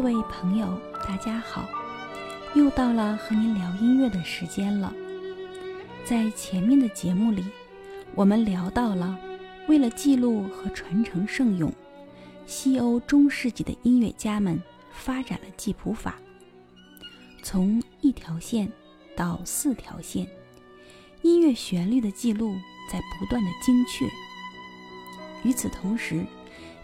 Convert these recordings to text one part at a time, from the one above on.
各位朋友，大家好！又到了和您聊音乐的时间了。在前面的节目里，我们聊到了为了记录和传承圣咏，西欧中世纪的音乐家们发展了记谱法，从一条线到四条线，音乐旋律的记录在不断的精确。与此同时，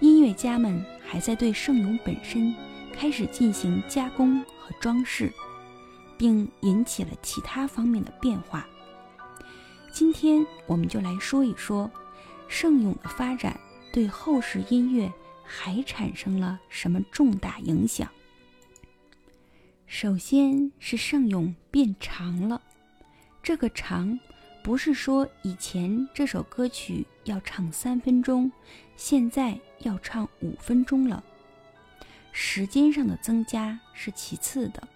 音乐家们还在对圣咏本身开始进行加工和装饰，并引起了其他方面的变化。今天我们就来说一说圣咏的发展对后世音乐还产生了什么重大影响。首先是圣咏变长了，这个长。不是说以前这首歌曲要唱三分钟，现在要唱五分钟了。时间上的增加是其次的，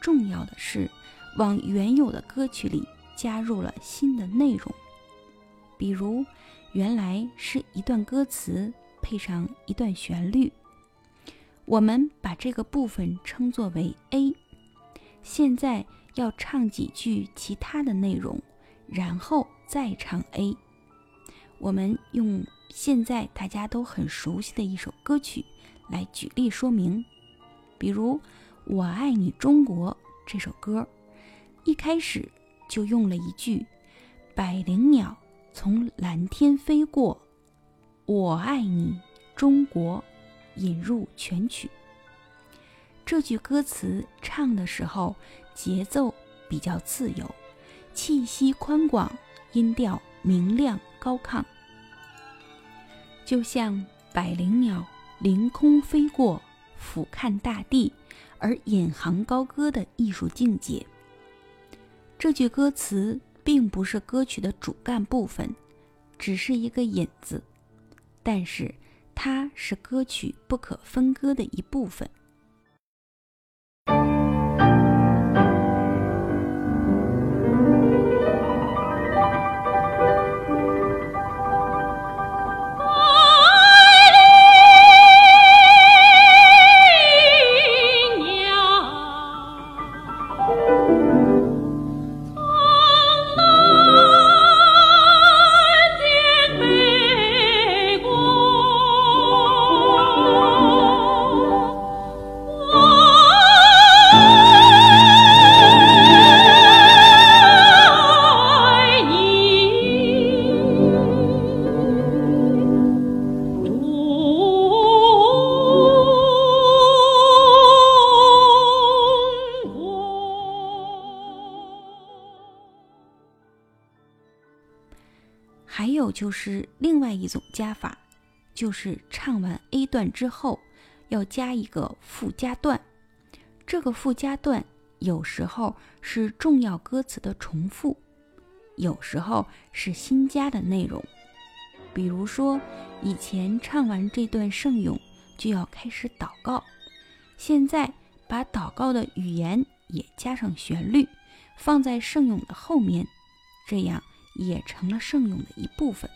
重要的是往原有的歌曲里加入了新的内容。比如，原来是一段歌词配上一段旋律，我们把这个部分称作为 A，现在要唱几句其他的内容。然后再唱 A。我们用现在大家都很熟悉的一首歌曲来举例说明，比如《我爱你中国》这首歌，一开始就用了一句“百灵鸟从蓝天飞过，我爱你中国”，引入全曲。这句歌词唱的时候节奏比较自由。气息宽广，音调明亮高亢，就像百灵鸟凌空飞过，俯瞰大地而引吭高歌的艺术境界。这句歌词并不是歌曲的主干部分，只是一个引子，但是它是歌曲不可分割的一部分。就是另外一种加法，就是唱完 A 段之后要加一个附加段。这个附加段有时候是重要歌词的重复，有时候是新加的内容。比如说，以前唱完这段圣咏就要开始祷告，现在把祷告的语言也加上旋律，放在圣咏的后面，这样。也成了圣咏的一部分。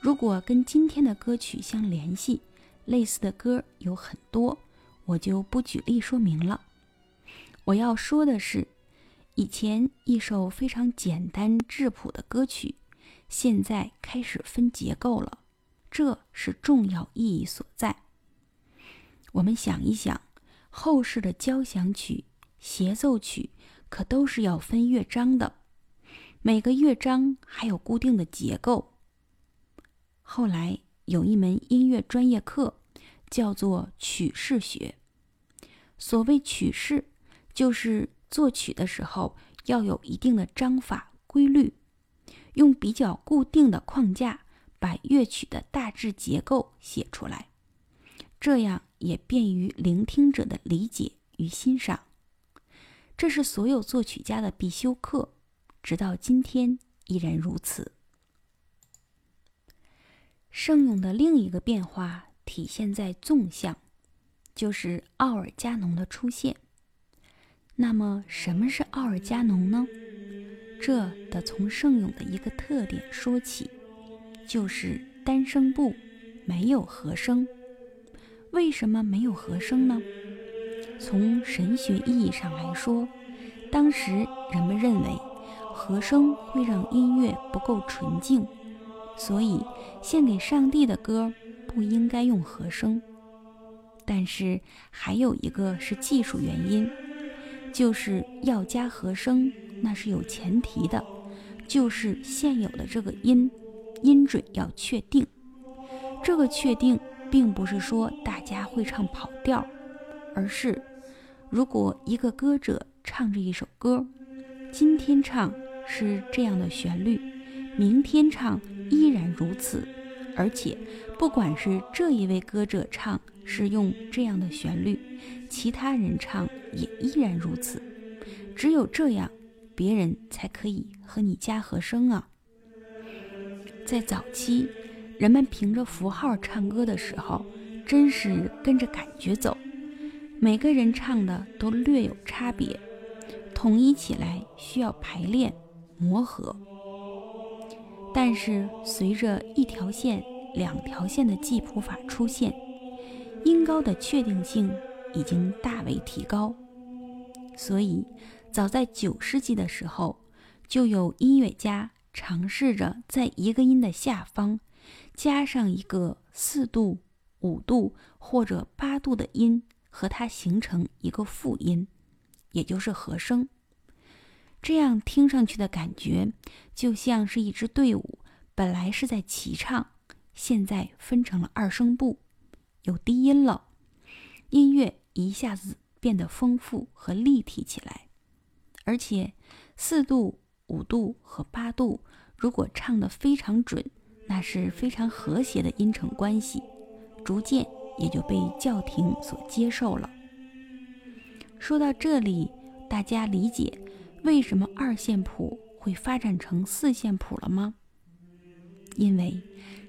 如果跟今天的歌曲相联系，类似的歌有很多，我就不举例说明了。我要说的是，以前一首非常简单质朴的歌曲，现在开始分结构了，这是重要意义所在。我们想一想，后世的交响曲、协奏曲可都是要分乐章的。每个乐章还有固定的结构。后来有一门音乐专业课，叫做曲式学。所谓曲式，就是作曲的时候要有一定的章法规律，用比较固定的框架把乐曲的大致结构写出来，这样也便于聆听者的理解与欣赏。这是所有作曲家的必修课。直到今天依然如此。圣咏的另一个变化体现在纵向，就是奥尔加农的出现。那么，什么是奥尔加农呢？这得从圣咏的一个特点说起，就是单声部没有和声。为什么没有和声呢？从神学意义上来说，当时人们认为和声会让音乐不够纯净，所以献给上帝的歌不应该用和声。但是还有一个是技术原因，就是要加和声，那是有前提的，就是现有的这个音音准要确定。这个确定。并不是说大家会唱跑调，而是如果一个歌者唱着一首歌，今天唱是这样的旋律，明天唱依然如此，而且不管是这一位歌者唱是用这样的旋律，其他人唱也依然如此，只有这样，别人才可以和你加和声啊。在早期。人们凭着符号唱歌的时候，真是跟着感觉走。每个人唱的都略有差别，统一起来需要排练磨合。但是随着一条线、两条线的记谱法出现，音高的确定性已经大为提高。所以，早在九世纪的时候，就有音乐家尝试着在一个音的下方。加上一个四度、五度或者八度的音，和它形成一个复音，也就是和声。这样听上去的感觉，就像是一支队伍本来是在齐唱，现在分成了二声部，有低音了，音乐一下子变得丰富和立体起来。而且四度、五度和八度，如果唱得非常准。那是非常和谐的音程关系，逐渐也就被教廷所接受了。说到这里，大家理解为什么二线谱会发展成四线谱了吗？因为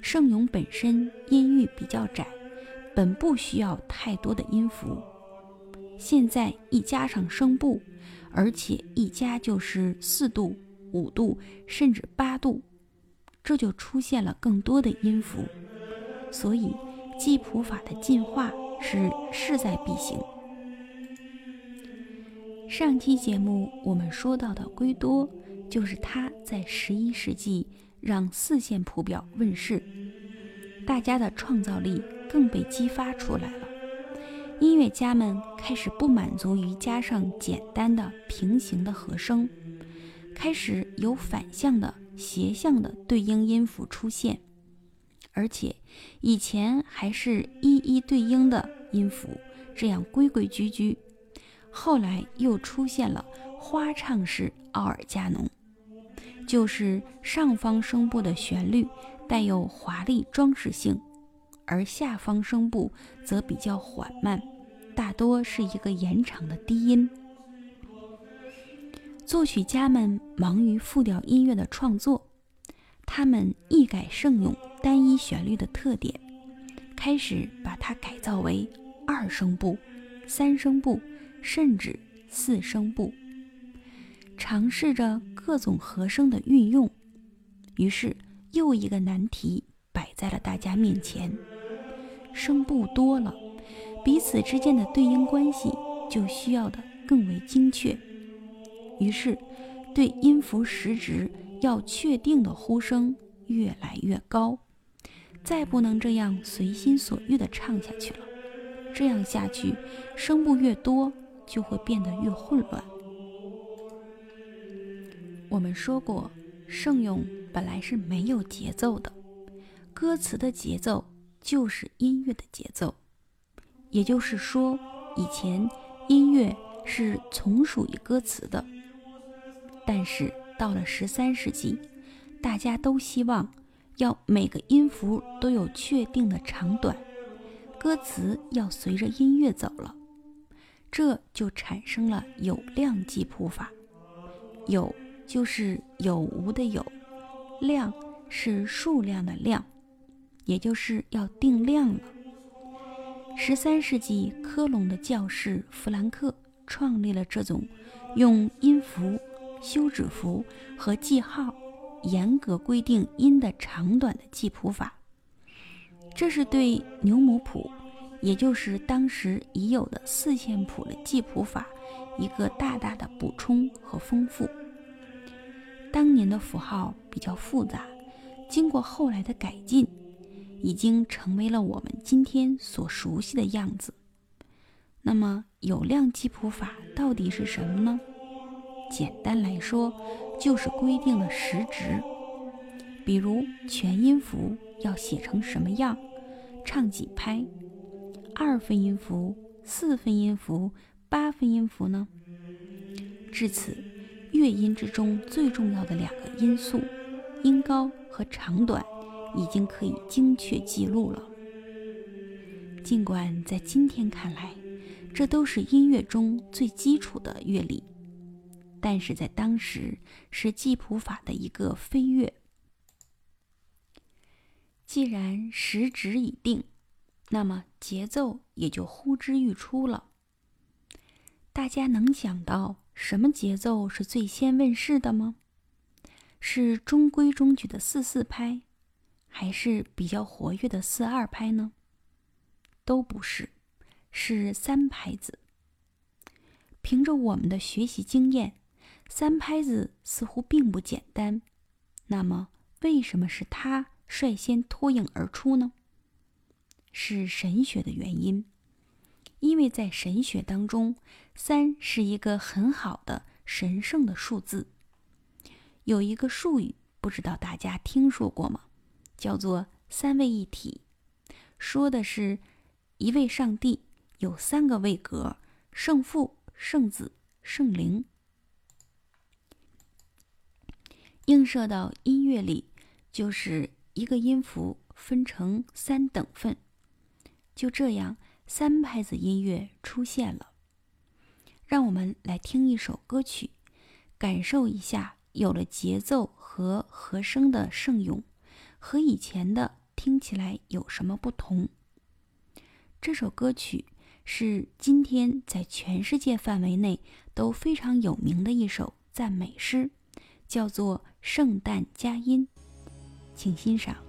圣咏本身音域比较窄，本不需要太多的音符，现在一加上声部，而且一加就是四度、五度，甚至八度。这就出现了更多的音符，所以记谱法的进化是势在必行。上期节目我们说到的圭多，就是他在十一世纪让四线谱表问世，大家的创造力更被激发出来了。音乐家们开始不满足于加上简单的平行的和声，开始有反向的。斜向的对应音符出现，而且以前还是一一对应的音符，这样规规矩矩。后来又出现了花唱式奥尔加农，就是上方声部的旋律带有华丽装饰性，而下方声部则比较缓慢，大多是一个延长的低音。作曲家们忙于复调音乐的创作，他们一改圣咏单一旋律的特点，开始把它改造为二声部、三声部，甚至四声部，尝试着各种和声的运用。于是，又一个难题摆在了大家面前：声部多了，彼此之间的对应关系就需要的更为精确。于是，对音符时值要确定的呼声越来越高，再不能这样随心所欲地唱下去了。这样下去，声部越多，就会变得越混乱。我们说过，圣咏本来是没有节奏的，歌词的节奏就是音乐的节奏。也就是说，以前音乐是从属于歌词的。但是到了十三世纪，大家都希望要每个音符都有确定的长短，歌词要随着音乐走了，这就产生了有量记谱法。有就是有无的有，量是数量的量，也就是要定量了。十三世纪，科隆的教士弗兰克创立了这种用音符。休止符和记号严格规定音的长短的记谱法，这是对牛姆谱也就是当时已有的四线谱的记谱法一个大大的补充和丰富。当年的符号比较复杂，经过后来的改进，已经成为了我们今天所熟悉的样子。那么有量记谱法到底是什么呢？简单来说，就是规定了时值，比如全音符要写成什么样，唱几拍，二分音符、四分音符、八分音符呢？至此，乐音之中最重要的两个因素，音高和长短，已经可以精确记录了。尽管在今天看来，这都是音乐中最基础的乐理，但是在当时是记谱法的一个飞跃。既然时值已定，那么节奏也就呼之欲出了。大家能想到什么节奏是最先问世的吗？是中规中矩的四四拍，还是比较活跃的四二拍呢？都不是。是三拍子。凭着我们的学习经验，三拍子似乎并不简单。那么，为什么是它率先脱颖而出呢？是神学的原因。因为在神学当中，三是一个很好的神圣的数字。有一个术语，不知道大家听说过吗？叫做三位一体，说的是一位上帝。有三个位格：圣父、圣子、圣灵。映射到音乐里，就是一个音符分成三等份。就这样，三拍子音乐出现了。让我们来听一首歌曲，感受一下有了节奏和和声的圣咏，和以前的听起来有什么不同？这首歌曲。是今天在全世界范围内都非常有名的一首赞美诗，叫做《圣诞佳音》，请欣赏。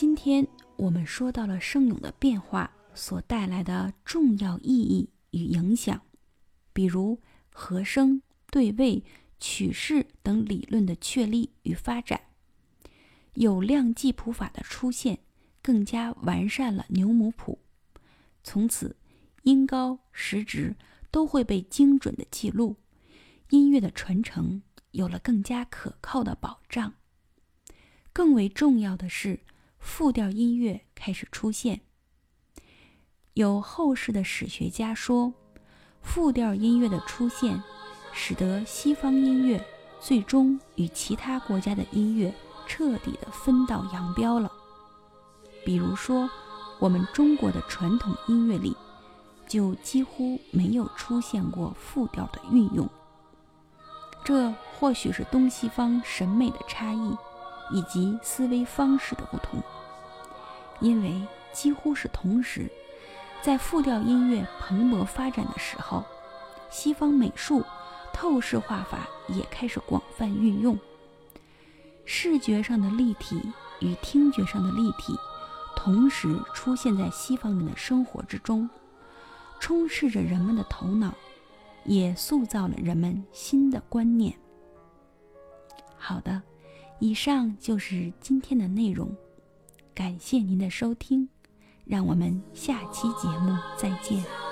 今天我们说到了圣咏的变化所带来的重要意义与影响，比如和声、对位、曲式等理论的确立与发展，有量记谱法的出现，更加完善了牛姆谱。从此，音高、时值都会被精准的记录，音乐的传承有了更加可靠的保障。更为重要的是。复调音乐开始出现。有后世的史学家说，复调音乐的出现使得西方音乐最终与其他国家的音乐彻底的分道扬镳了。比如说，我们中国的传统音乐里，就几乎没有出现过复调的运用。这或许是东西方审美的差异，以及思维方式的不同。因为几乎是同时，在复调音乐蓬勃发展的时候，西方美术透视画法也开始广泛运用。视觉上的立体与听觉上的立体。同时出现在西方人的生活之中，充斥着人们的头脑，也塑造了人们新的观念。好的，以上就是今天的内容，感谢您的收听，让我们下期节目再见。